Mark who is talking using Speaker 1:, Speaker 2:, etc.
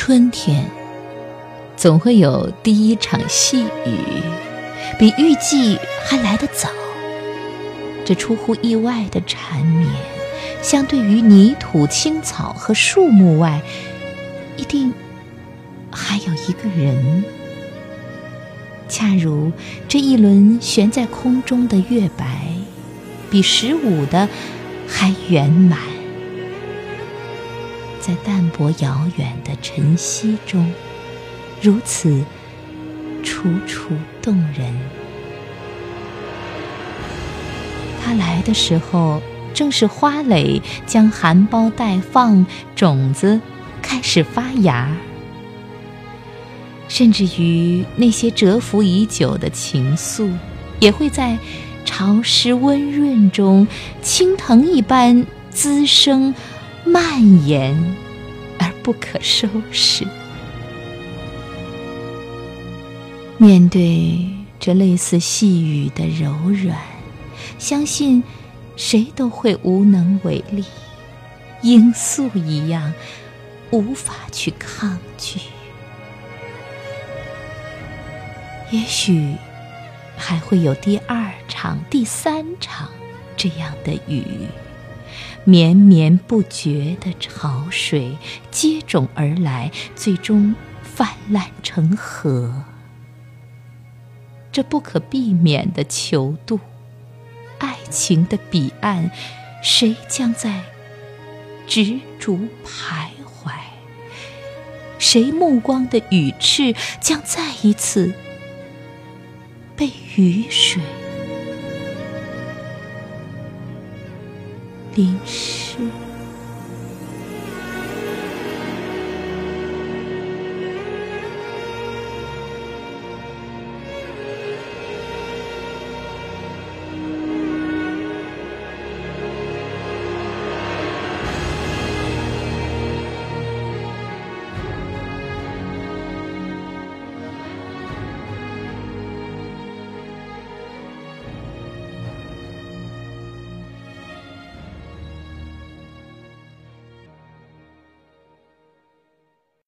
Speaker 1: 春天总会有第一场细雨，比预计还来得早。这出乎意外的缠绵，相对于泥土、青草和树木外，一定还有一个人。恰如这一轮悬在空中的月白，比十五的还圆满。在淡薄遥远的晨曦中，如此楚楚动人。他来的时候，正是花蕾将含苞待放，种子开始发芽。甚至于那些蛰伏已久的情愫，也会在潮湿温润中，青藤一般滋生、蔓延，而不可收拾。面对这类似细雨的柔软，相信谁都会无能为力，罂粟一样，无法去抗拒。也许还会有第二场、第三场这样的雨，绵绵不绝的潮水接踵而来，最终泛滥成河。这不可避免的求渡，爱情的彼岸，谁将在执着徘徊？谁目光的羽翅将再一次？被雨水凝视。